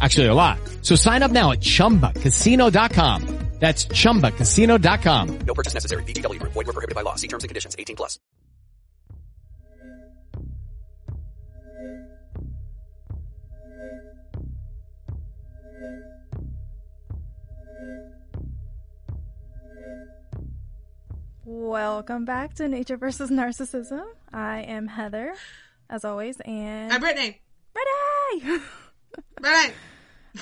Actually, a lot. So sign up now at ChumbaCasino.com. That's ChumbaCasino.com. No purchase necessary. VGW Group. Void were prohibited by law. See terms and conditions. 18 plus. Welcome back to Nature versus Narcissism. I am Heather, as always, and I'm Brittany. Brittany. Brittany.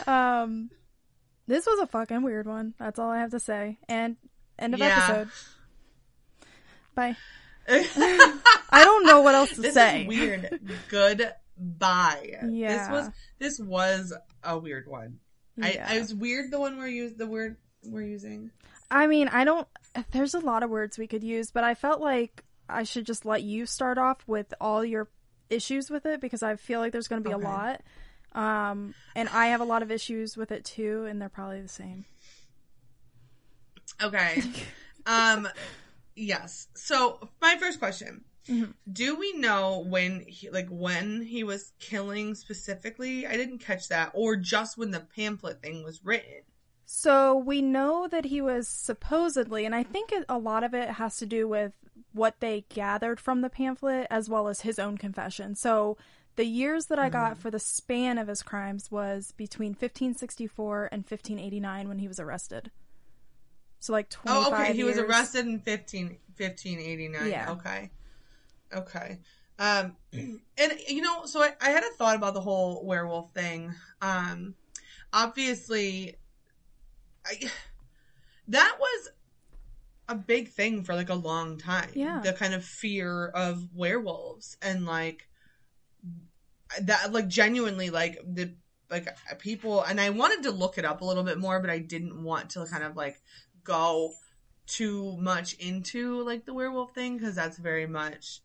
um, this was a fucking weird one. That's all I have to say. And end of Yeah. episode. Bye. I don't know what else to this say. weird. Goodbye. Yeah. This was this was a weird one. I, Yeah. I was weird the one we're use the word we're using. I mean, I don't. There's a lot of words we could use, but I felt like I should just let you start off with all your issues with it because I feel like there's going to be Okay. a lot. Um, and I have a lot of issues with it too, and they're probably the same. Okay. um yes. So my first question. Mhm. Do we know when he like when he was killing specifically? I didn't catch that. Or just when the pamphlet thing was written. So we know that he was supposedly, and I think a lot of it has to do with what they gathered from the pamphlet as well as his own confession. So the years that I got for the span of his crimes was between 1564 and 1589 when he was arrested. So like 25 Oh, okay. He was arrested in 15, 1589. Yeah. Okay. Okay. Um, and you know, so I, I had a thought about the whole werewolf thing. Um, obviously, I, that was a big thing for like a long time. Yeah. The kind of fear of werewolves and like that, like genuinely, like the, like people, and I wanted to look it up a little bit more, but I didn't want to kind of like go too much into like the werewolf thing because that's very much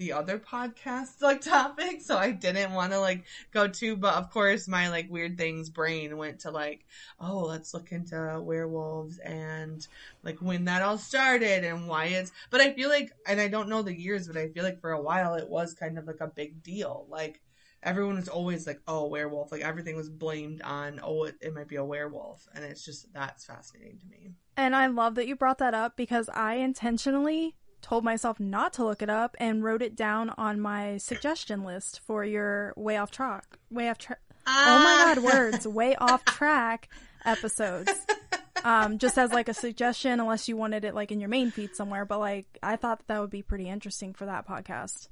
the other podcast like topic so i didn't want to like go too but of course my like weird things brain went to like oh let's look into werewolves and like when that all started and why it's but i feel like and i don't know the years but i feel like for a while it was kind of like a big deal like everyone was always like oh werewolf like everything was blamed on oh it, it might be a werewolf and it's just that's fascinating to me. And I love that you brought that up because I intentionally told myself not to look it up and wrote it down on my suggestion list for your way off track, way off track. Oh my god, words, way off track episodes. Um, just as like a suggestion, unless you wanted it like in your main feed somewhere. But like, I thought that, that would be pretty interesting for that podcast.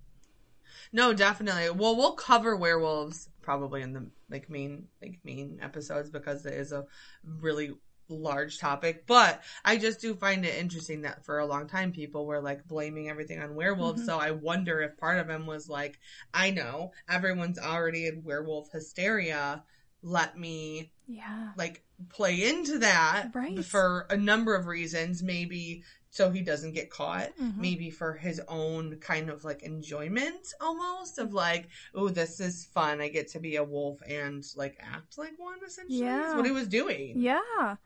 No, definitely. Well, we'll cover werewolves probably in the like main like main episodes because it is a really large topic. But I just do find it interesting that for a long time people were like blaming everything on werewolves. Mhm. So I wonder if part of him was like, I know everyone's already in werewolf hysteria. Let me Yeah. like play into that Right. for a number of reasons. Maybe so he doesn't get caught. Mhm. Maybe for his own kind of like enjoyment almost of like, oh, this is fun. I get to be a wolf and like act like one essentially. That's what he was doing. Yeah.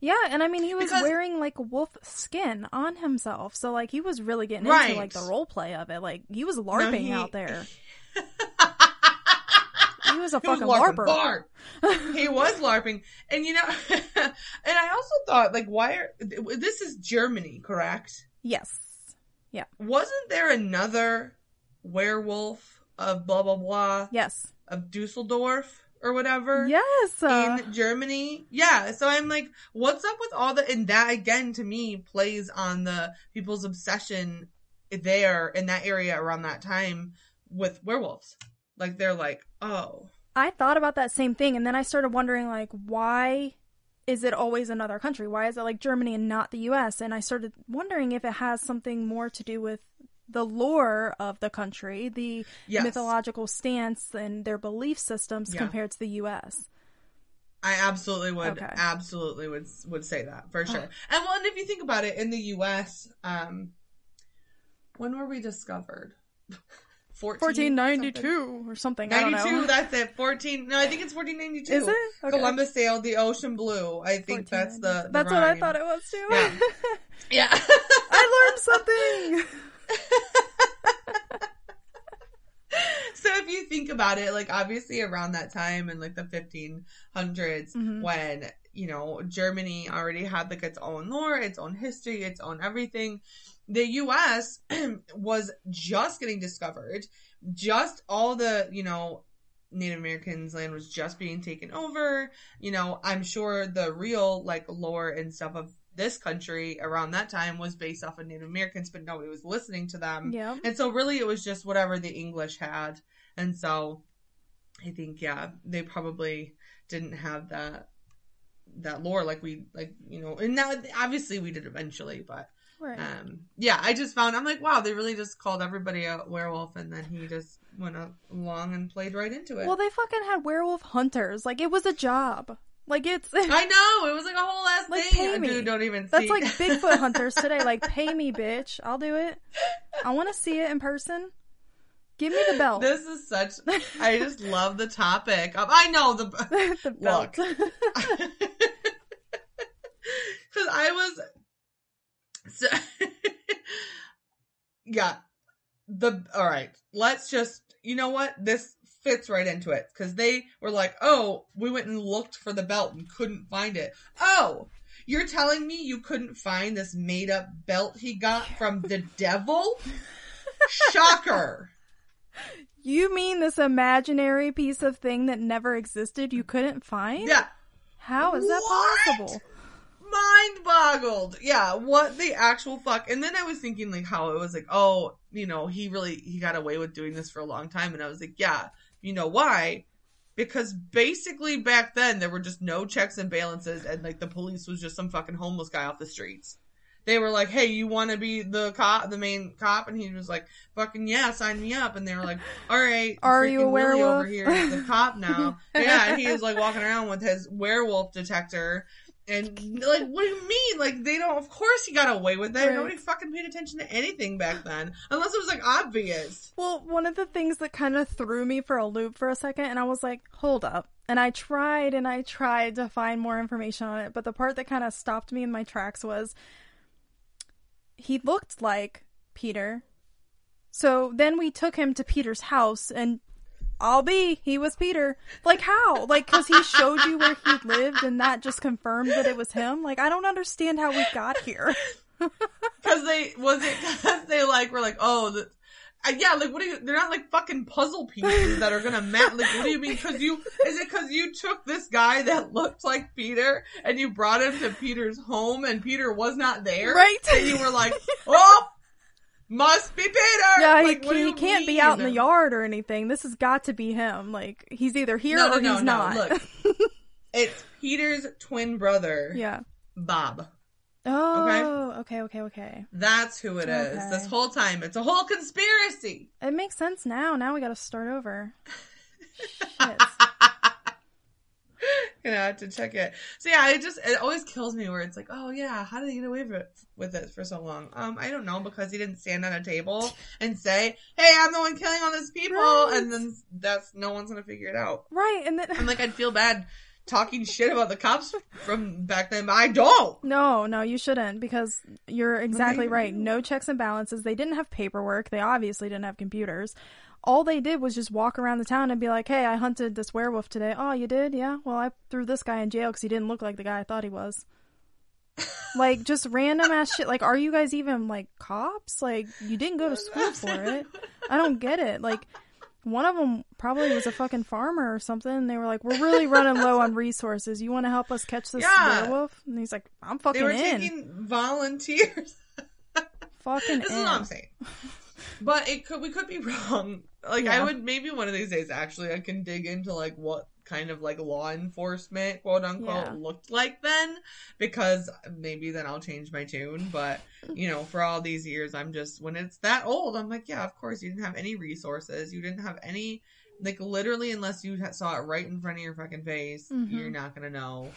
Yeah, and I mean he was Because- wearing like wolf skin on himself. So like he was really getting Right. into like the role play of it. Like he was larping he- out there. He was a He was fucking LARPing larper. he was larping, and you know, and I also thought like, why are this is Germany, correct? Yes. Yeah. Wasn't there another werewolf of blah blah blah Yes. of Dusseldorf? Or whatever. Yes. Uh, In Germany, yeah. So I'm like, what's up with all the? And that again, to me, plays on the people's obsession there in that area around that time with werewolves. Like they're like, oh, I thought about that same thing, and then I started wondering, like, why is it always another country? Why is it like Germany and not the U.S.? And I started wondering if it has something more to do with the lore of the country, the Yes. mythological stance, and their belief systems Yeah. compared to the U.S. I absolutely would, Okay. absolutely would would say that for sure. And well, and if you think about it, in the U.S., um, when were we discovered? 14, 1492 or something. I don't 92, know. that's it. 14, no, I think it's 1492. Is it? Okay. Columbus sailed the ocean blue. I think that's the, the That's what I thought it was too. Yeah. Yeah. I learned something. so if you think about it, like obviously around that time in like the 1500s Mhm. when, you know, Germany already had like its own lore, its own history, its own everything. The US was just getting discovered. Just all the, you know, Native Americans land was just being taken over. You know, I'm sure the real like lore and stuff of this country around that time was based off of Native Americans, but nobody was listening to them. Yeah. And so really it was just whatever the English had. And so I think yeah, they probably didn't have that that lore like we like, you know, and now obviously we did eventually, but Right. um yeah, I just found I'm like, wow, they really just called everybody a werewolf and then he just went along and played right into it. well, they fucking had werewolf hunters. Like it was a job. Like it's I know, it was like a whole ass Like, thing. pay me. Dude, don't even that's see. like Bigfoot hunters today. Like pay me, bitch. I'll do it. I want to see it in person. Give me the belt. This is such. I just love the topic. Um, I know the the belt. because I was. So, yeah, the all right. Let's just. You know what? This fits right into it because they were like, "Oh, we went and looked for the belt and couldn't find it." Oh. You're telling me you couldn't find this made up belt he got from the devil? Shocker. you mean this imaginary piece of thing that never existed you couldn't find? Yeah. How is that What? possible? mind boggled. Yeah, what the actual fuck? And then I was thinking like how it was like, oh, you know, he really he got away with doing this for a long time, and I was like, yeah, you know why? Because basically back then there were just no checks and balances, and like the police was just some fucking homeless guy off the streets. They were like, "Hey, you want to be the cop, the main cop?" And he was like, "Fucking yeah, sign me up." And they were like, "All right, Are you a Willie werewolf?" over here the cop now?" yeah, and he was like walking around with his werewolf detector, and like, what do you mean? Like, they don't. Of course, he got away with that. Right. Nobody fucking paid attention to anything back then, unless it was like obvious. Well, one of the things that kind of threw me for a loop for a second, and I was like, hold up. And I tried and I tried to find more information on it, but the part that kind of stopped me in my tracks was he looked like Peter. So then we took him to Peter's house, and I'll be, he was Peter. Like, how? Like, because he showed you where he lived, and that just confirmed that it was him? Like, I don't understand how we got here. Because they was it because they like were like, oh, the, uh, yeah, like what do you? They're not like fucking puzzle pieces that are gonna match. Like, what do you mean? Because you is it because you took this guy that looked like Peter and you brought him to Peter's home and Peter was not there, Right. And you were like, oh, must be Peter. Yeah, like, he, he you can't be out in the yard or anything. This has got to be him. Like he's either here No, or no, he's no. not. Look, it's Peter's twin brother, yeah. Bob. Oh, okay, okay, okay. That's who it is. Okay. This whole time, it's a whole conspiracy. It makes sense now. Now we got to start over. Shit. Gonna have to check it. So yeah, it just it always kills me where it's like, oh yeah, how did he get away with it, with it for so long? Um, I don't know because he didn't stand on a table and say, "Hey, I'm the one killing all these people," Right. and then that's no one's gonna figure it out. Right, and then I'm like, I'd feel bad talking shit about the cops from back then, but I don't. no, no, you shouldn't because you're exactly right. No checks and balances. They didn't have paperwork. They obviously didn't have computers. All they did was just walk around the town and be like, "Hey, I hunted this werewolf today." Oh, you did? Yeah. Well, I threw this guy in jail because he didn't look like the guy I thought he was. like just random ass shit. Like, are you guys even like cops? Like, you didn't go to school for it. I don't get it. Like, One of them probably was a fucking farmer or something. And they were like, "We're really running low on resources. You want to help us catch this Yeah. werewolf?" And he's like, "I'm They fucking were in. taking volunteers. fucking This in." is what I'm saying. But it could we could be wrong. Like I would maybe one of these days actually I can dig into like what kind of like law enforcement quote unquote Yeah. looked like then because maybe then I'll change my tune but you know for all these years I'm just when it's that old I'm like yeah of course you didn't have any resources you didn't have any like literally unless you saw it right in front of your fucking face Mhm. you're not gonna know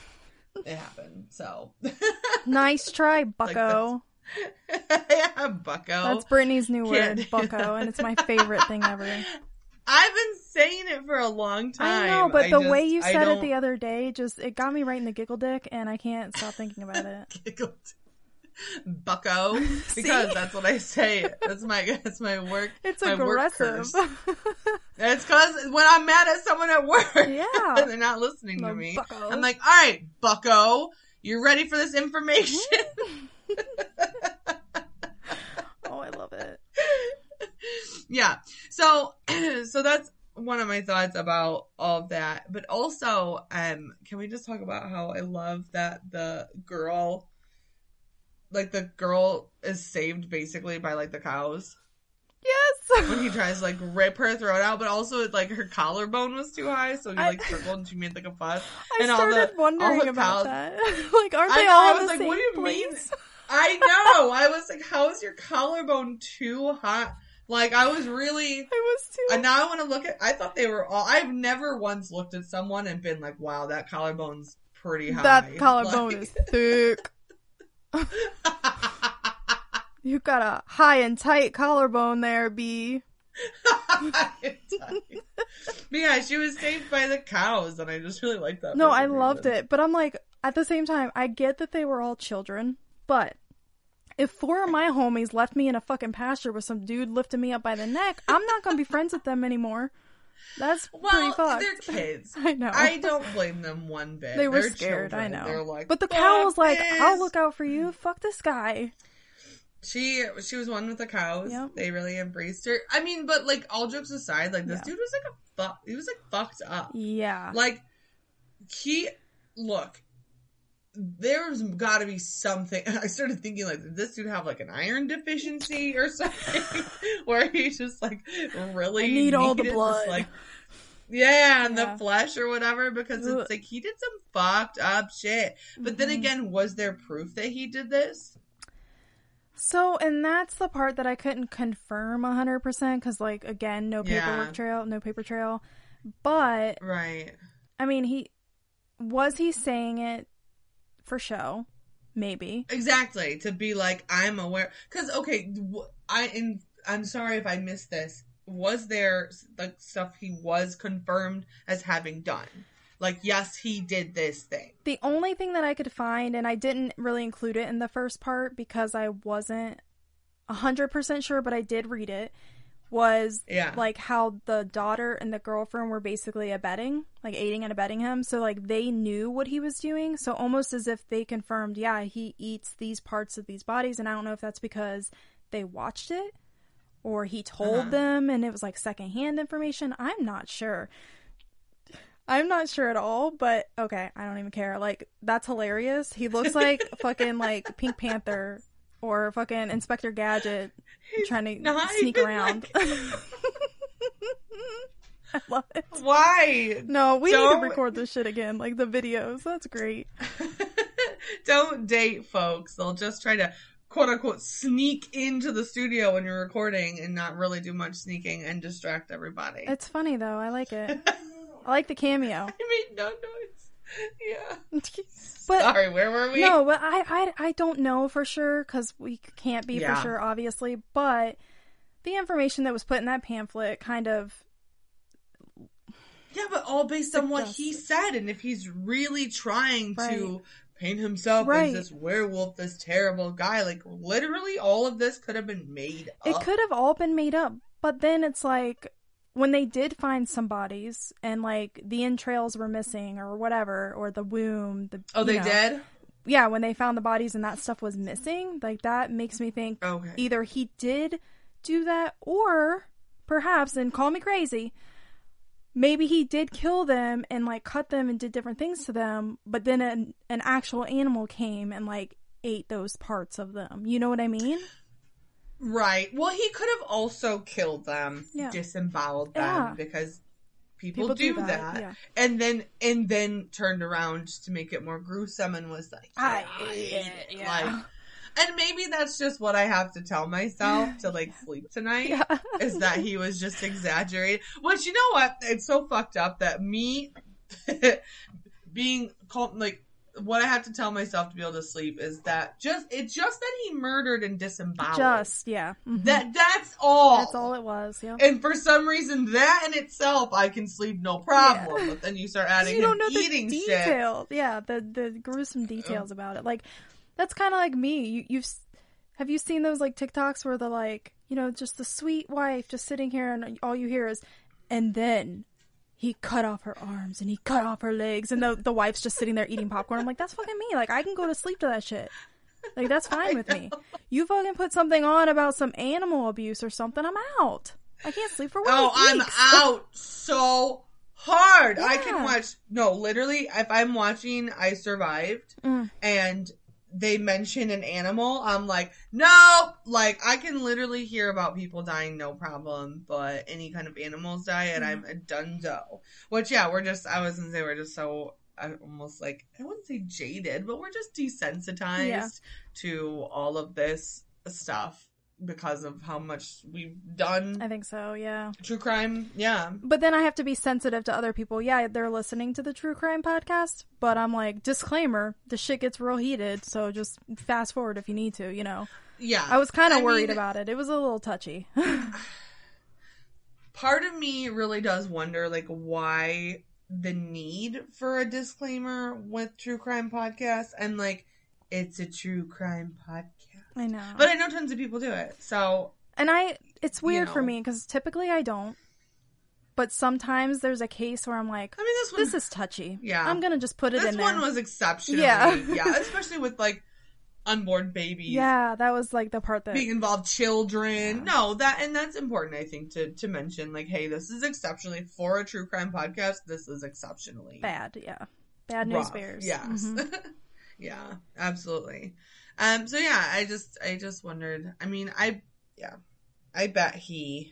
it happened so Nice try, Like Bucko. yeah bucko That's Brittany's new Can't- word, Bucko, and it's my favorite thing ever. I've been saying it for a long time. I know, but I the just- way you said it the other day just it got me right in the giggle dick, and I can't stop thinking about it. giggled. Bucko, because that's what I say. That's my that's my work. It's my work aggressive. curse. It's because when I'm mad at someone at work, Yeah. and they're not listening to me, bucko. I'm like, all right, Bucko, you're ready for this information? oh, I love it. yeah. So so that's one of my thoughts about all of that. But also, um, can we just talk about how I love that the girl like the girl is saved basically by like the cows Yes. when he tries to like rip her throat out, but also like her collarbone was too high, so he I- like circled and she made like a fuss. I and all started the- wondering all about cows- that. like, aren't I they know, all I was the like, same what do you mean? I know. I was like, how is your collarbone too hot? Like I was really I was too. And now I want to look at. I thought they were all. I've never once looked at someone and been like, "Wow, that collarbone's pretty high." that collarbone Like- is thick. You got a high and tight collarbone there, B. But yeah, she was saved by the cows, and I just really liked that. No, I loved reason. it, but I'm like, at the same time, I get that they were all children, but if four of my homies left me in a fucking pasture with some dude lifting me up by the neck, I'm not gonna be friends with them anymore. That's pretty fucked. they're kids. I know. I don't blame them one bit. They were They're scared, I know. They're like, but the cow was like, this." I'll look out for you. Fuck this guy. She she was one with the cows. Yep. They really embraced her. I mean, but like all jokes aside, like this Yeah. dude was like a fuck. He was like fucked up. Yeah. Like he look. There's got to be something. I started thinking like, did this dude have like an iron deficiency or something, where he just like really I need all the blood. like yeah, and Yeah. the flesh or whatever, because it's like he did some fucked up shit. But then Mhm. again, was there proof that he did this? So, and that's the part that I couldn't confirm 100% because, like, again, no paperwork Yeah. trail, no paper trail. But, Right. I mean, he was he saying it for show? Maybe. Exactly. To be like, I'm aware. Because okay, I and I'm sorry if I missed this. Was there like stuff he was confirmed as having done? Like, yes, he did this thing. The only thing that I could find, and I didn't really include it in the first part because I wasn't 100% sure, but I did read it, was Yeah. like how the daughter and the girlfriend were basically abetting, like aiding and abetting him. So, like, they knew what he was doing. So, almost as if they confirmed, yeah, he eats these parts of these bodies. And I don't know if that's because they watched it or he told Uh-huh. them and it was like secondhand information. I'm not sure. I'm not sure at all, but okay, I don't even care. Like that's hilarious. He looks like fucking like Pink Panther or fucking Inspector Gadget trying to not sneak around. like- I love it. Why? No, we need Don't- to record this shit again, like the videos. That's great. Don't date folks. They'll just try to quote unquote sneak into the studio when you're recording and not really do much sneaking and distract everybody. It's funny though. I like it. I like the cameo. I made no noise. Yeah. But Sorry, where were we? No, but I, I, I don't know for sure because we can't be Yeah. for sure, obviously. But the information that was put in that pamphlet kind of Yeah, but all based on what he said, and if he's really trying to paint himself Right. as this werewolf, this terrible guy, like literally all of this could have been made up. It could have all been made up, but then it's like when they did find some bodies and like the entrails were missing or whatever, or the womb. The, Oh, they know. did. Yeah, when they found the bodies and that stuff was missing, like that makes me think Okay. either he did do that or perhaps, and call me crazy, maybe he did kill them and like cut them and did different things to them, but then an, an actual animal came and like ate those parts of them. You know what I mean? Right. Well, he could have also killed them, Yeah. disemboweled them Yeah. because people, People do, do that, that, yeah. and then and then turned around to make it more gruesome and was like, I "Yeah, hate it, it." yeah. Like, and maybe that's just what I have to tell myself to like sleep tonight. Yeah. Is that he was just exaggerating? Which you know what? It's so fucked up that me being called like what I have to tell myself to be able to sleep is that just it's just that he murdered and disemboweled. Just yeah. Mhm. That that's all. That's all it was. Yeah. And for some reason, that in itself, I can sleep no problem. But then you start adding you don't know eating the shit. details. Yeah, the the gruesome details about it. Like that's kind of like me. You you've have you seen those like TikToks where they're like, you know, just the sweet wife just sitting here and all you hear is, and then he cut off her arms and he cut off her legs and the the wife's just sitting there eating popcorn. I'm like, that's fucking me. Like I can go to sleep to that shit. Like that's fine with me. You fucking put something on about some animal abuse or something, I'm out. I can't sleep for Oh, weeks. I'm out so hard. I can watch. No, literally, if I'm watching I Survived Mm. and they mention an animal, I'm like, nope. Like, I can literally hear about people dying, no problem, but any kind of animals die, and I'm mm-hmm. a dunzo. Which, yeah, we're just, I was gonna say, we're just so, I almost like, I wouldn't say jaded, but we're just desensitized Yeah. to all of this stuff because of how much we've done I think so, yeah. true crime. Yeah. But then I have to be sensitive to other people. Yeah, they're listening to the true crime podcast, but I'm like, disclaimer, the shit gets real heated, so just fast forward if you need to, you know. Yeah. I was kind of worried mean, about it. It was a little touchy. Part of me really does wonder, like, why the need for a disclaimer with true crime podcasts, and like, it's a true crime podcast. I know. But I know tons of people do it, so and I it's weird for know. me cuz typically I don't. But sometimes there's a case where I'm like, I mean, this one, this is touchy. Yeah. I'm going to just put it this in This one there. was exceptional. Yeah. yeah, especially with like unborn babies. yeah, that was like the part that being involved children no that and that's important i think to to mention like hey this is exceptionally for a true crime podcast this is exceptionally bad, yeah. Bad news rough. bears. yes Mhm. yeah absolutely um so yeah i just i just wondered i mean i yeah i bet he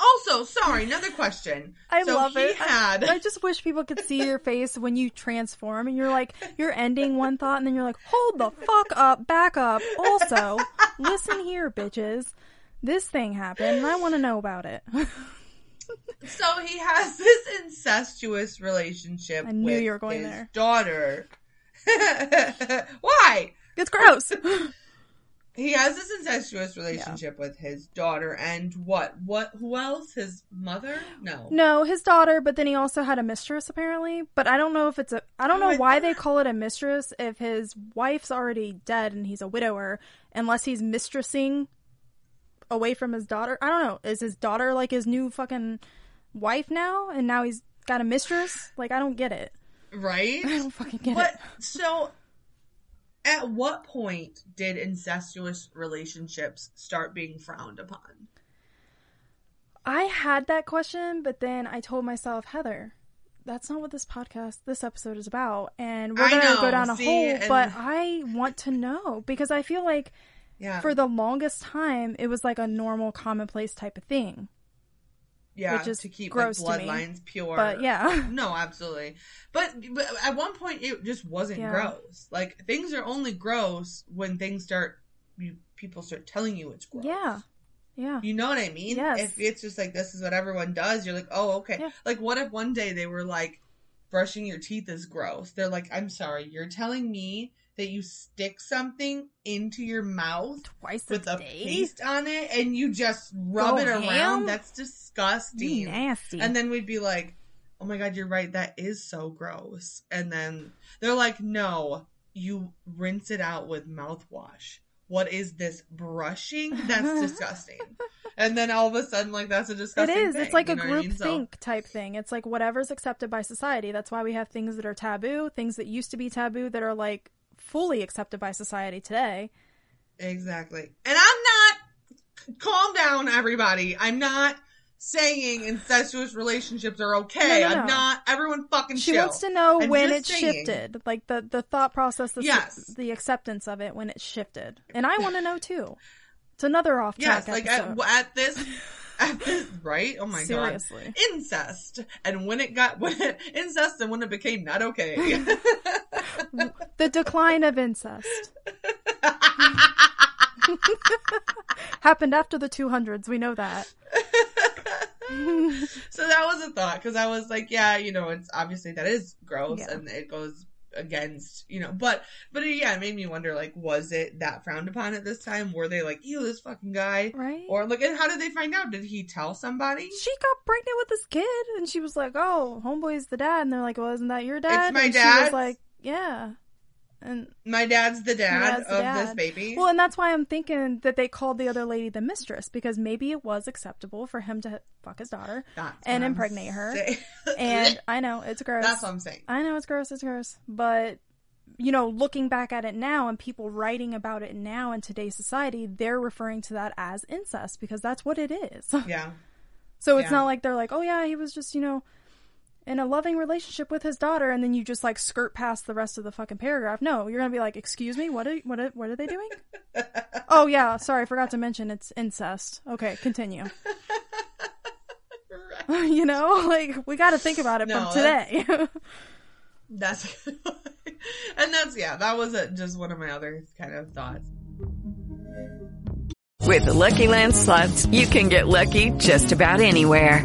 also sorry another question I so love he it. had I, I just wish people could see your face when you transform and you're like, you're ending one thought and then you're like, hold the fuck up, back up. Also, listen here, bitches. This thing happened and I want to know about it. so he has this incestuous relationship I knew with you were going his there. daughter why it's gross. he has this incestuous relationship with his daughter and what what who else his mother no no, his daughter, but then he also had a mistress apparently. But I don't know if it's a, I don't Oh, know I why they call it a mistress if his wife's already dead and he's a widower, unless he's mistressing away from his daughter. I don't know. Is his daughter like his new fucking wife now and now he's got a mistress? Like I don't get it. Right I don't fucking get but it. so at what point did incestuous relationships start being frowned upon I had that question, but then I told myself, Heather, that's not what this podcast, this episode is about, and we're gonna go down a see, hole. and- But I want to know because I feel like yeah for the longest time it was like a normal, commonplace type of thing. Yeah which is to keep gross like bloodlines pure But yeah, no absolutely but, but at one point it just wasn't Yeah. gross like things are only gross when things start you, people start telling you it's gross yeah, yeah. You know what I mean? Yes. If it's just like this is what everyone does, you're like, oh, okay. Yeah. Like, what if one day they were like, brushing your teeth is gross? They're like, I'm sorry, you're telling me that you stick something into your mouth Twice with a a paste on it and you just rub Go it around? ham? That's disgusting. Nasty. And then we'd be like, oh my god, you're right, that is so gross. And then they're like, no, you rinse it out with mouthwash. What is this brushing? That's disgusting. And then all of a sudden, like that's a disgusting. is. thing, It's It's like a what I group mean? So- think type thing. It's like whatever's accepted by society. That's why we have things that are taboo, things that used to be taboo that are like fully accepted by society today. Exactly. And I'm not. Calm down. everybody. I'm not saying incestuous relationships are okay. No, no, I'm not. Everyone fucking She chill. wants to know I'm when it saying. shifted, like the the thought process, the Yes. the acceptance of it when it shifted, and I want to know too. It's another off track Yes, like at, at this, this, right? Oh my Seriously. god, incest, and when it got when it, incest, and when it became not okay. the decline of incest happened after the 200s. We know that. so that was a thought because I was like, yeah, you know, it's obviously that is gross Yeah. and it goes against, you know, but but yeah, it made me wonder, like, was it that frowned upon at this time? Were they like, ew, this fucking guy, Right? Or like, and how did they find out? Did he tell somebody? She got pregnant with this kid, and she was like, "Oh, homeboy's the dad," and they're like, "Well, isn't that your dad?" It's my and She was like, "Yeah," and My dad's the dad dad's the of dad. this baby. Well, and that's why I'm thinking that they called the other lady the mistress because maybe it was acceptable for him to fuck his daughter That's and I'm impregnate her. And I know it's gross. that's what I'm saying. I know it's gross. It's gross. But you know, looking back at it now and people writing about it now in today's society, they're referring to that as incest because that's what it is. Yeah. So it's Yeah. not like they're like, oh yeah, he was just you know in a loving relationship with his daughter, and then you just like skirt past the rest of the fucking paragraph. No, you're gonna be like, excuse me, what are what are, what are they doing? oh yeah, sorry, I forgot to mention it's incest. Okay, continue. you know, like we got to think about it No, from today. That's and that's yeah, that was a, just one of my other kind of thoughts. With the Lucky Land slots, you can get lucky just about anywhere.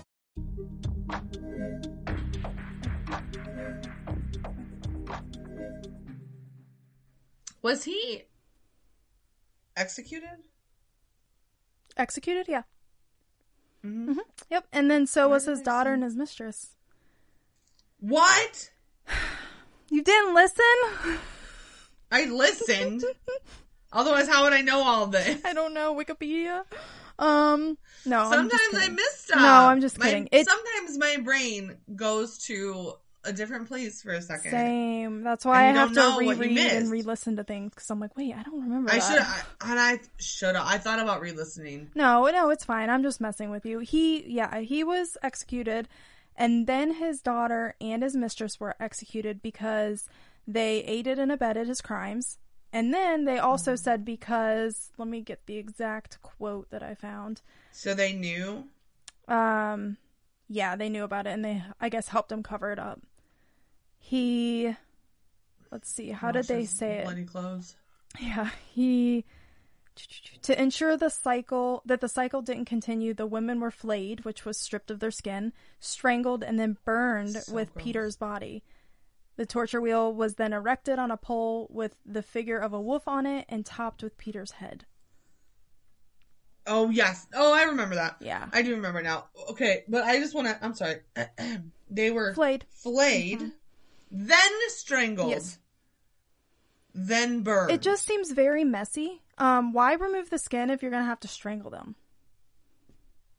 Was he executed? Executed, yeah. Mhm. hmm Yep. And then so was his daughter and his mistress. What? You didn't listen? I listened. Otherwise, how would I know all this? I don't know Wikipedia. Um, no. I'm just Sometimes I kidding. miss stuff. No, I'm just My- kidding. It- sometimes my brain goes to a different place for a second. Same. That's why I And have to know what you reread and re-listen to things because I'm like, wait, I don't remember. I should, and I should have. I thought about re-listening. No, no, it's fine. I'm just messing with you. He, yeah, he was executed, and then his daughter and his mistress were executed because they aided and abetted his crimes. And then they also said because let me get the exact quote that I found. So they knew. Um, yeah, they knew about it, and they, I guess, helped him cover it up. He, let's see, how did they say it? Bloody clothes. Yeah, he to ensure the cycle that the cycle didn't continue, the women were flayed, which was stripped of their skin, strangled, and then burned So with gross. Peter's body. The torture wheel was then erected on a pole with the figure of a wolf on it and topped with Peter's head. Oh yes. Oh, I remember that. Yeah. I do remember now. Okay, but I just want to. I'm sorry. they were Flayed. flayed, mm-hmm. Then strangled, Yes. then burned. It just seems very messy. Um, why remove the skin if you're gonna have to strangle them?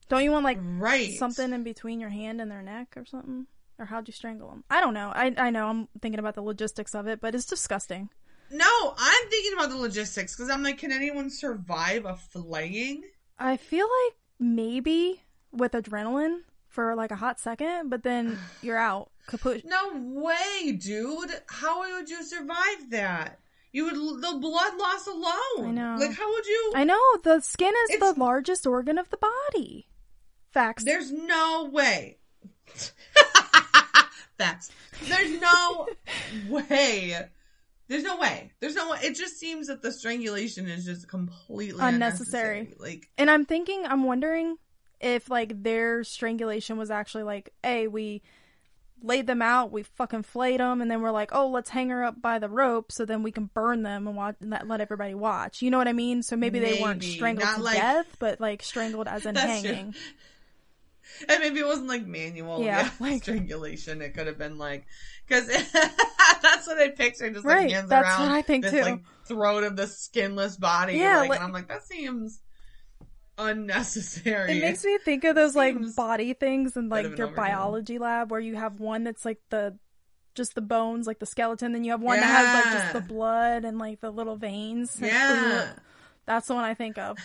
Don't you want like right something in between your hand and their neck or something? Or how'd you strangle them? I don't know. I I know I'm thinking about the logistics of it, but it's disgusting. No, I'm thinking about the logistics because I'm like, can anyone survive a flaying? I feel like maybe with adrenaline for like a hot second, but then you're out. Kaput. No way, dude. How would you survive that? You would the blood loss alone. I know. Like, how would you? I know the skin is It's- the largest organ of the body. Facts. There's no way. Facts. There's no way. There's no way. There's no way. It just seems that the strangulation is just completely Unnecessary. unnecessary. Like, And I'm thinking, I'm wondering if like their strangulation was actually like, hey, we laid them out, we fucking flayed them, and then we're like, oh, let's hang her up by the rope so then we can burn them and watch, let, let everybody watch. You know what I mean? So maybe they weren't strangled Not to like- death, but like strangled as in That's true. hanging. And maybe it wasn't like manual Yeah, like- strangulation. It could have been like, because that's what I pictured. Just like Right, hands that's around what I think this too. like throat of the skinless body. Yeah, like, like- and I'm like, that seems unnecessary. It makes me think of those like Seems body things and like your biology lab where you have one that's like the just the bones, like the skeleton, then you have one that has like just the blood and like the little veins. Yeah. Ugh. that's the one I think of.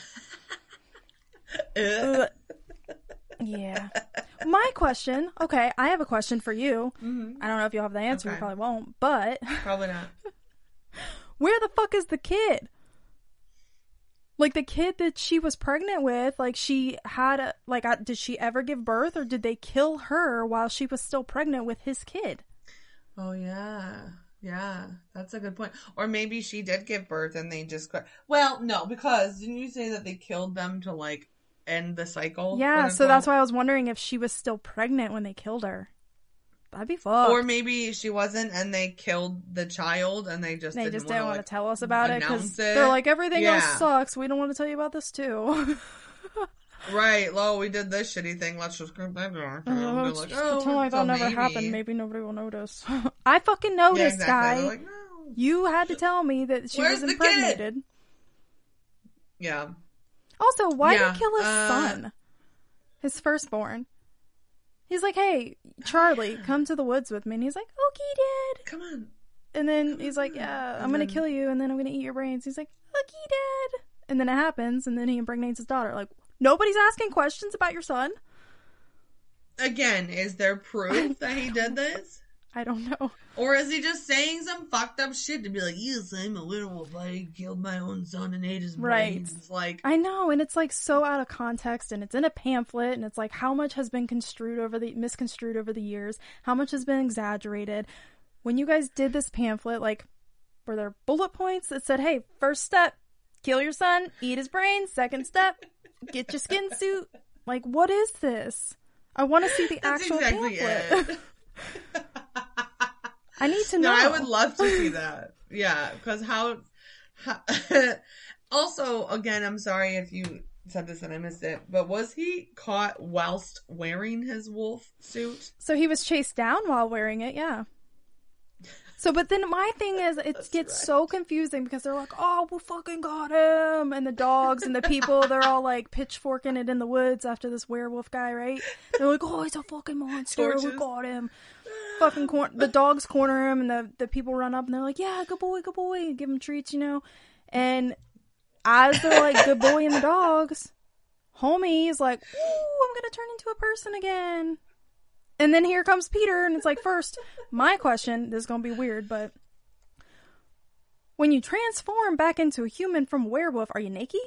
Yeah. My question. Okay, I have a question for you. I don't know if you'll have the answer. You Mm-hmm. Probably won't. But Probably not. where the fuck is the kid? Like the kid that she was pregnant with, like she had, a, like, uh, did she ever give birth, or did they kill her while she was still pregnant with his kid? Oh yeah, yeah, that's a good point. Or maybe she did give birth and they just got. Well, no, because didn't you say that they killed them to like end the cycle? Yeah, so that's why I was wondering if she was still pregnant when they killed her. That'd be fucked. Or maybe she wasn't, and they killed the child, and they just they didn't just didn't want like, to tell us about it because they're like everything else sucks. We don't want to tell you about this too. Right, lo, we did this shitty thing. Let's just keep. Oh, And they're let's like, oh, pretend like that never maybe. happened. Maybe nobody will notice. I fucking Yeah, noticed, exactly. guy. Like, no. You had to tell me that she Where's was the kid? impregnated. Yeah. Also, why did Yeah, he kill his uh, son? His firstborn. He's like, "Hey, Charlie, come to the woods with me." And he's like, "Okay, Dad." Come on. And then he's like, "Yeah, I'm gonna kill you, and then I'm gonna eat your brains." He's like, "Okay, Dad." And then it happens, and then he impregnates his daughter. Like, nobody's asking questions about your son. Again, is there proof that he did this? I don't know. Or is he just saying some fucked up shit to be like, yes, I'm a werewolf. I killed my own son and ate his Right. brains. It's like, I know, and it's like so out of context, and it's in a pamphlet, and it's like how much has been construed over the misconstrued over the years, how much has been exaggerated. When you guys did this pamphlet, like, were there bullet points that said, "Hey, first step, kill your son, eat his brains. Second step, get your skin suit." Like, what is this? I want to see the That's actual exactly pamphlet. I need to know. no, I would love to see that. Yeah, because how, how also, again, I'm sorry if you said this and I missed it, but was he caught whilst wearing his wolf suit? So he was chased down while wearing it, yeah. So, but then my thing is, it gets so confusing because they're like, "Oh, we fucking got him," and the dogs and the people, they're all like pitchforking it in the woods after this werewolf guy, right? They're like, "Oh, he's a fucking monster. We got him." Fucking cor- the dogs corner him, and the the people run up and they're like, "Yeah, good boy, good boy," and give him treats, you know. And as they're like, "Good boy," and the dogs, homie is like, "Ooh, I'm gonna turn into a person again." And then here comes Peter, and it's like, first, my question, this is going to be weird, but when you transform back into a human from werewolf, are you naked?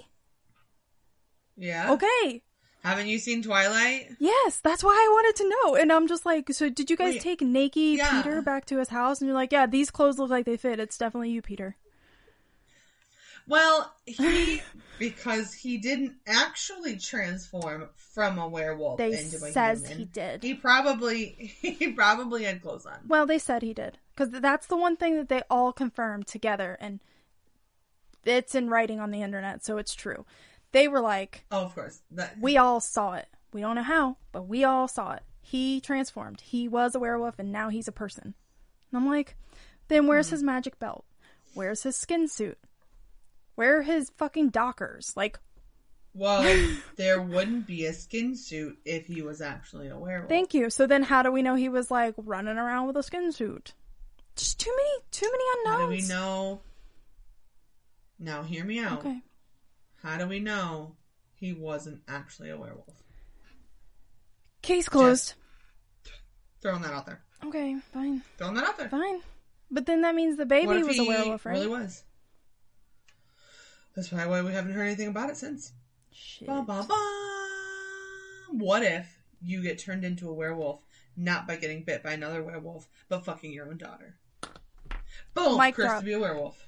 Yeah. Okay. Haven't you seen Twilight? Yes, that's why I wanted to know. And I'm just like, so did you guys Wait, take naked yeah. Peter back to his house? And you're like, yeah, these clothes look like they fit. It's definitely you, Peter. Well, he because he didn't actually transform from a werewolf They into a says human. he did. He probably he probably had clothes on. Well, they said he did. Because that's the one thing that they all confirmed together. And it's in writing on the internet, so it's true. They were like, Oh, of course. That, we all saw it. We don't know how, but we all saw it. He transformed. He was a werewolf and now he's a person. And I'm like, then where's Hmm. his magic belt? Where's his skin suit? Where are his fucking dockers? Like, well, there wouldn't be a skin suit if he was actually a werewolf. thank you. So then how do we know he was like running around with a skin suit? Just too many, too many unknowns. How do we know? Now, hear me out. Okay. How do we know he wasn't actually a werewolf? Case closed. Throwing that out there. Okay, fine, Throwing that out there. fine. But then that means the baby was a werewolf, right? Really was. That's probably why we haven't heard anything about it since. Shit. Ba, ba, ba. What if you get turned into a werewolf not by getting bit by another werewolf, but fucking your own daughter? Boom! Mic Chris drop. to be a werewolf.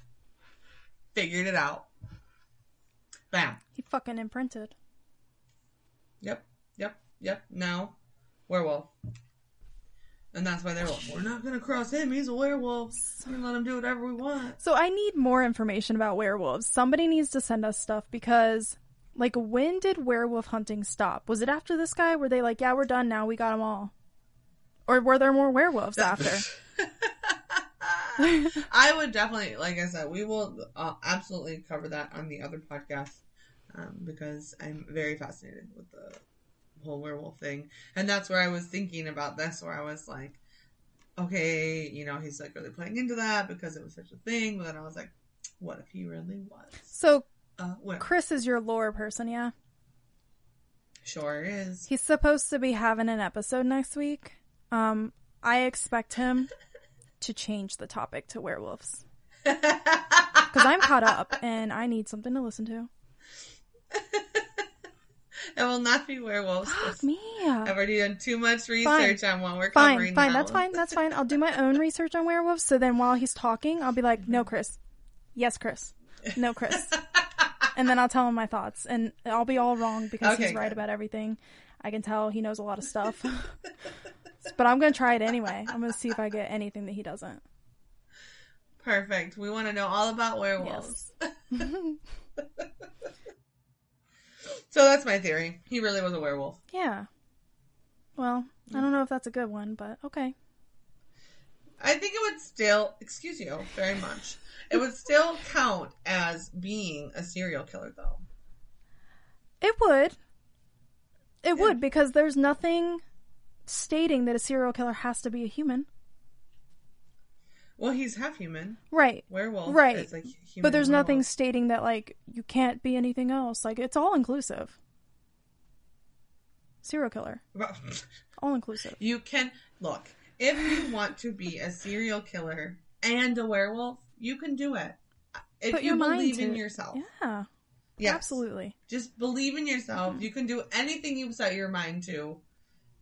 Figured it out. Bam. He fucking imprinted. Yep. Yep. Yep. Now, werewolf. And that's why they're like, we're not gonna cross him. He's a werewolf. We let him do whatever we want. So I need more information about werewolves. Somebody needs to send us stuff because Like, when did werewolf hunting stop? Was it after this guy? Were they like, yeah, we're done now, we got them all? Or were there more werewolves after? I would definitely, like I said, we will uh, absolutely cover that on the other podcast um, because I'm very fascinated with the whole werewolf thing, and that's where I was thinking about this, where I was like, okay, you know, he's like really playing into that because it was such a thing, but then I was like, what if he really was? So, Uh, Chris is your lore person, yeah? sure is. He's supposed to be having an episode next week. Um, I expect him to change the topic to werewolves. Because I'm caught up and I need something to listen to. It will not be werewolves. Fuck me. I've already done too much research on what we're Fine, covering. fine, that's fine, that's fine. I'll do my own research on werewolves. So then while he's talking, I'll be like, no, Chris. Yes, Chris. No, Chris. and then I'll tell him my thoughts. And I'll be all wrong because Okay, he's right good. about everything. I can tell he knows a lot of stuff. but I'm going to try it anyway. I'm going to see if I get anything that he doesn't. Perfect. We want to know all about werewolves. So that's my theory. He really was a werewolf. Yeah. Well, I don't know if that's a good one, but okay. I think it would still, excuse you very much, it would still count as being a serial killer, though. It would. It would because there's nothing stating that a serial killer has to be a human. Well, he's half human. Right. Werewolf Right. like human. But there's nothing stating that like you can't be anything else. Like it's all inclusive. Serial killer. All inclusive. You can look if you want to be a serial killer and a werewolf, you can do it. If Put you believe in it. yourself, Yeah. yes, Absolutely. Just believe in yourself. You can do anything you set your mind to,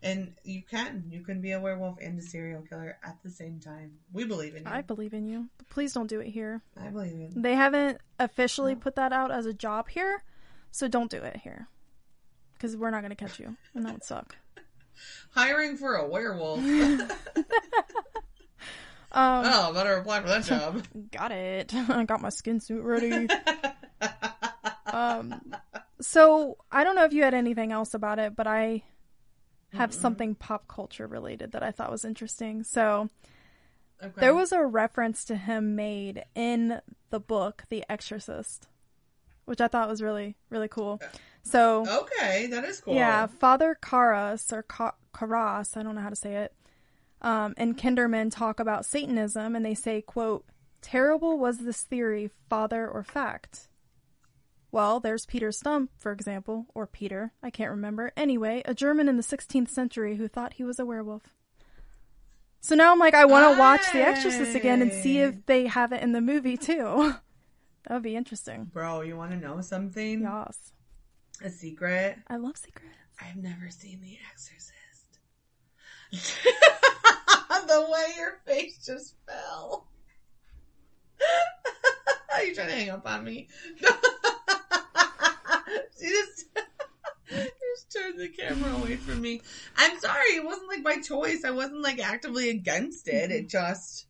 and you can. You can be a werewolf and a serial killer at the same time. We believe in you. I believe in you. Please don't do it here. I believe in. They haven't officially put that out as a job here, so don't do it here. Because we're not going to catch you, and that would suck. Hiring for a werewolf. Um, oh, better apply for that job. Got it. I got my skin suit ready. um, so I don't know if you had anything else about it, but I have something pop culture related that I thought was interesting. So Okay. there was a reference to him made in the book The Exorcist, which I thought was really really cool. So Okay, that is cool. yeah, Father Karras or Ka- Karras, I don't know how to say it. Um, and Kinderman talk about Satanism, and they say, "quote Terrible was this theory, father or fact." Well, there's Peter Stump, for example, or Peter, I can't remember. Anyway, a German in the 16th century who thought he was a werewolf. So now I'm like, I want to watch The Exorcist again and see if they have it in the movie too. that would be interesting. Bro, you want to know something? Yes, A secret? I love secrets. I've never seen The Exorcist. the way your face just fell. Are you trying to hang up on me? Just, just turned the camera away from me. I'm sorry, it wasn't like my choice. I wasn't like actively against it. It just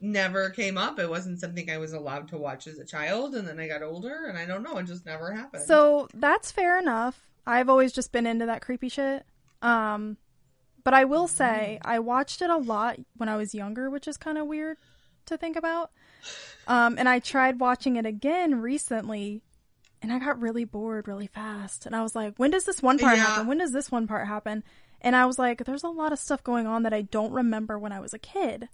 never came up. It wasn't something I was allowed to watch as a child, and then I got older, and I don't know, it just never happened. So that's fair enough. I've always just been into that creepy shit. Um, but I will say I watched it a lot when I was younger, which is kind of weird to think about. Um, and I tried watching it again recently, and I got really bored really fast. And I was like, when does this one part Yeah. happen? When does this one part happen? And I was like, there's a lot of stuff going on that I don't remember when I was a kid.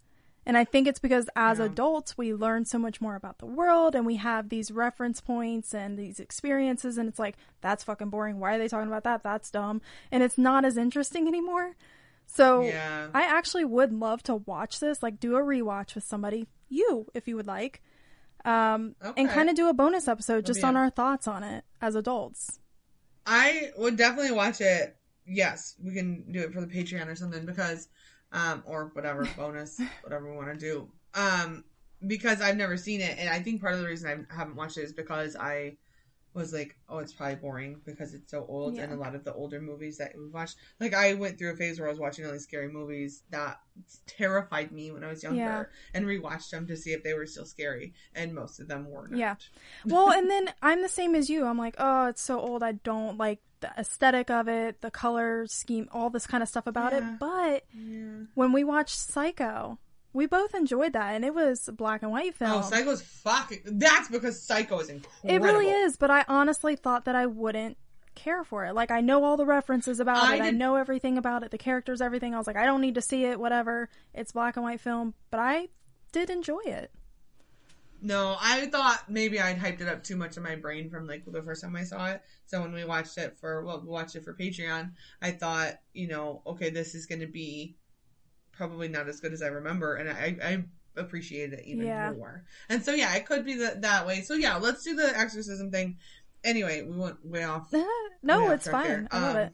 And I think it's because as adults, we learn so much more about the world and we have these reference points and these experiences. And it's like, that's fucking boring. Why are they talking about that? That's dumb. And it's not as interesting anymore. So Yeah. I actually would love to watch this, like do a rewatch with somebody, you, if you would like, um, and kind of do a bonus episode just on our thoughts on it as adults. I would definitely watch it. Yes, we can do it for the Patreon or something because, um, or whatever bonus, whatever we want to do. Um, because I've never seen it, and I think part of the reason I haven't watched it is because I was like, oh, it's probably boring because it's so old, Yeah. and a lot of the older movies that we watched, like I went through a phase where I was watching all these scary movies that terrified me when I was younger, Yeah. and rewatched them to see if they were still scary, and most of them were not. Yeah. well, and then I'm the same as you. I'm like, oh, it's so old. I don't like the aesthetic of it, the color scheme, all this kind of stuff about Yeah. it. But when we watched Psycho, we both enjoyed that, and it was a black and white film. Oh, Psycho's fucking. That's because Psycho is incredible. it really is. But I honestly thought that I wouldn't care for it. Like I know all the references about I it. I know everything about it, the characters, everything. I was like, I don't need to see it. Whatever. It's black and white film, but I did enjoy it. No, I thought maybe I'd hyped it up too much in my brain from like the first time I saw it. So when we watched it for well, we watched it for Patreon, I thought, you know, okay, this is going to be probably not as good as I remember, and I I appreciated it even Yeah. more. And so yeah, it could be that that way. So yeah, let's do the exorcism thing. Anyway, we went way off. no, way it's fine. I love Um, it.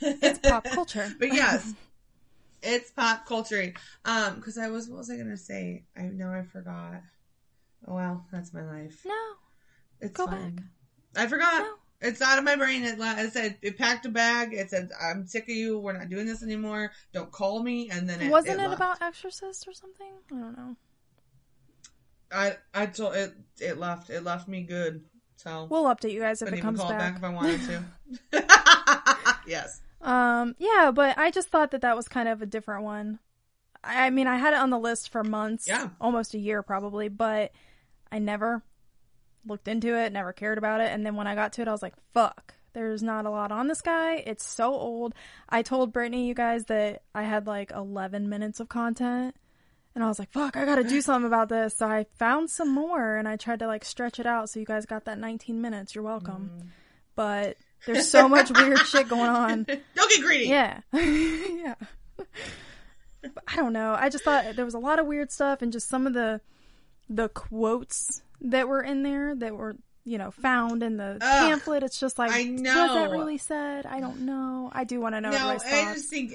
It's pop culture. but yes, it's pop culture. Um, because I was, what was I gonna say? I know I forgot. Oh well, that's my life. No. It's Go fine. back. I forgot. No. It's out of my brain. It, it said it packed a bag. It said I'm sick of you. We're not doing this anymore. Don't call me. And then it Wasn't it, left. about Exorcist or something? I don't know. I I told it. It left. It left me good. So We'll update you guys if it comes it back. back if I wanted to. yes. Um, yeah, but I just thought that that was kind of a different one. I I mean, I had it on the list for months, Yeah. almost a year probably, but I never looked into it, never cared about it, and then when I got to it, I was like, "Fuck." There's not a lot on this guy. It's so old. I told Brittany, you guys, that I had like 11 minutes of content. And I was like, fuck, I gotta do something about this. So I found some more and I tried to like stretch it out so you guys got that 19 minutes. You're welcome. Mm. But there's so much weird shit going on. Don't get greedy. Yeah. yeah. I don't know. I just thought there was a lot of weird stuff and just some of the the quotes that were in there that were, you know, found in the Ugh. pamphlet. It's just like I know was that really said? I don't know. I do want to know No, I just think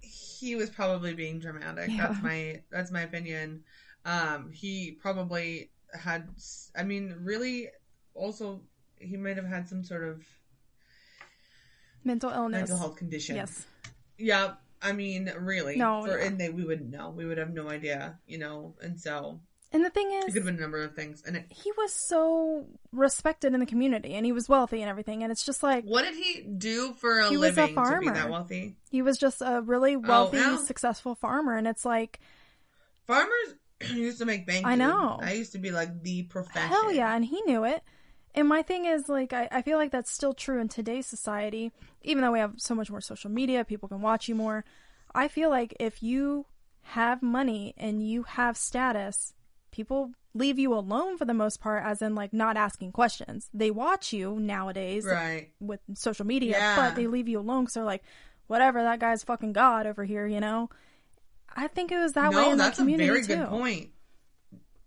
he was probably being dramatic. Yeah. That's my that's my opinion. Um, he probably had. I mean, really, also he might have had some sort of Mental illness. mental health condition. Yes. Yeah. I mean, really. No, For, yeah. and they we wouldn't know. We would have no idea. You know. And so And the thing it is could have been a number of things. And it, he was so respected in the community and he was wealthy and everything and it's just like what did he do for a He was a living to be farmer. that wealthy? he was just a really oh, wealthy yeah? successful farmer and it's like Farmers used to make bank. I know. I used to be like the profession. hell yeah and he knew it and my thing is like I, I feel like that's still true in today's society even though we have so much more social media people can watch you more i feel like if you have money and you have status people leave you alone for the most part as in like not asking questions they watch you nowadays Right. with social media, Yeah. but they leave you alone because they're like, whatever, that guy's fucking god over here, you know. I think it was that way in that's the community a very too. good point.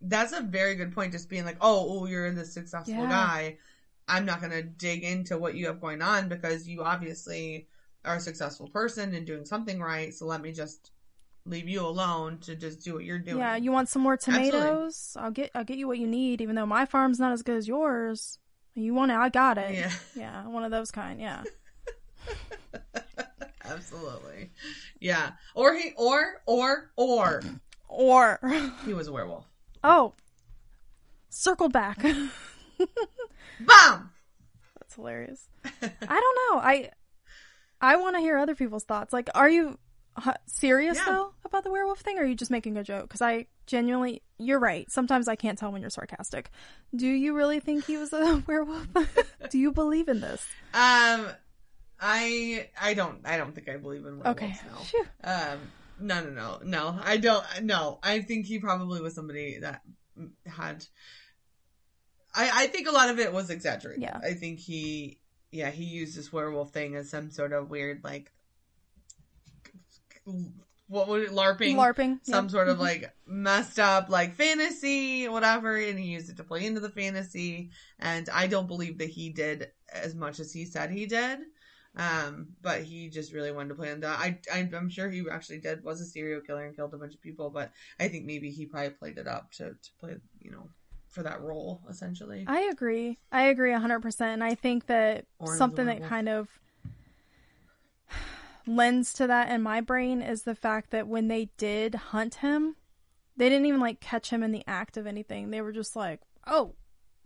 That's a very good point. Just being like, oh, oh, you're this successful Yeah. guy. I'm not going to dig into what you have going on because you obviously are a successful person and doing something right. So let me just leave you alone to just do what you're doing. Yeah, you want some more Absolutely. tomatoes? I'll get I'll get you what you need, even though my farm's not as good as yours. You want it? I got it. Yeah. yeah, one of those kind. Yeah, Absolutely. Yeah. Or he, or, or, or or he was a werewolf. oh, circled back. Bomb! That's hilarious. I don't know. I I want to hear other people's thoughts. Like, are you serious Yeah. though about the werewolf thing, or are you just making a joke? Because I genuinely, you're right. Sometimes I can't tell when you're sarcastic. Do you really think he was a werewolf? Do you believe in this? Um, I, I don't, I don't think I believe in werewolves. Okay. No. Um, no, no, no, no. I don't. No, I think he probably was somebody that had. I I think a lot of it was exaggerated. Yeah. I think he, yeah, he used this werewolf thing as some sort of weird like. What would it LARPing? LARPing. Some yeah. sort of like messed up like fantasy, whatever, and he used it to play into the fantasy. And I don't believe that he did as much as he said he did. Um, but he just really wanted to play on that. I, I, I'm sure he actually did was a serial killer and killed a bunch of people. But I think maybe he probably played it up to, to play, you know, for that role essentially. I agree. I agree 100%. And I think that Orange something that kind of lends to that in my brain is the fact that when they did hunt him, they didn't even like catch him in the act of anything. They were just like, oh,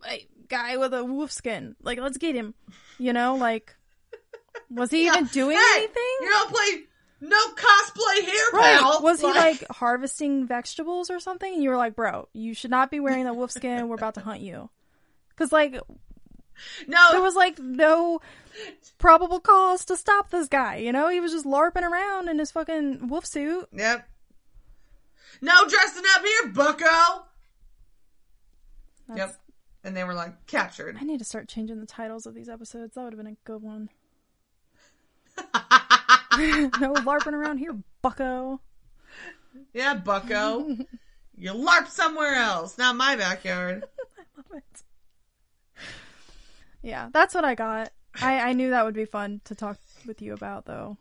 hey, guy with a wolf skin. Like, let's get him. You know, like, was he even doing Hey, anything? You don't play no cosplay here, Right. pal. Was he like harvesting vegetables or something? And you were like, bro, you should not be wearing that wolf skin. We're about to hunt you. Cause like, no? there was like no probable cause to stop this guy. You know, he was just larping around in his fucking wolf suit. Yep. No dressing up here, Bucko. That's- Yep. And they were like captured. I need to start changing the titles of these episodes. That would have been a good one. no larping around here, Bucko. Yeah, Bucko. you LARP somewhere else, not my backyard. Yeah, that's what I got. I, I knew that would be fun to talk with you about, though.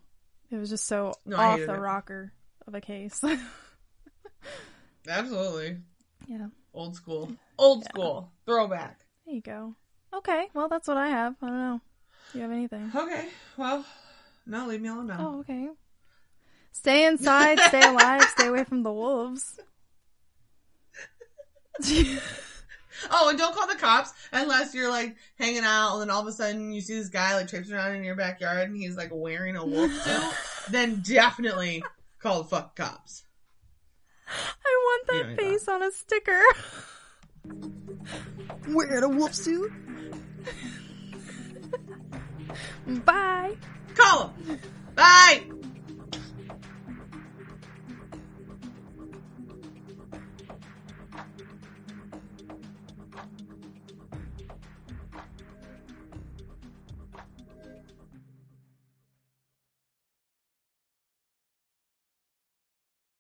It was just so No, off the it. rocker of a case. Absolutely. yeah, Old school. Old school. Throwback. there you go. Okay, well, that's what I have. I don't know. Do you have anything? Okay. Well, no, leave me alone now. Oh, okay. Stay inside, stay alive, stay away from the wolves. Oh, and don't call the cops unless you're like hanging out and then all of a sudden you see this guy like traipsing around in your backyard and he's like wearing a wolf suit. then definitely call the fuck cops. I want that don't need face on a sticker. Wearing a wolf suit. Bye. Call him. Bye.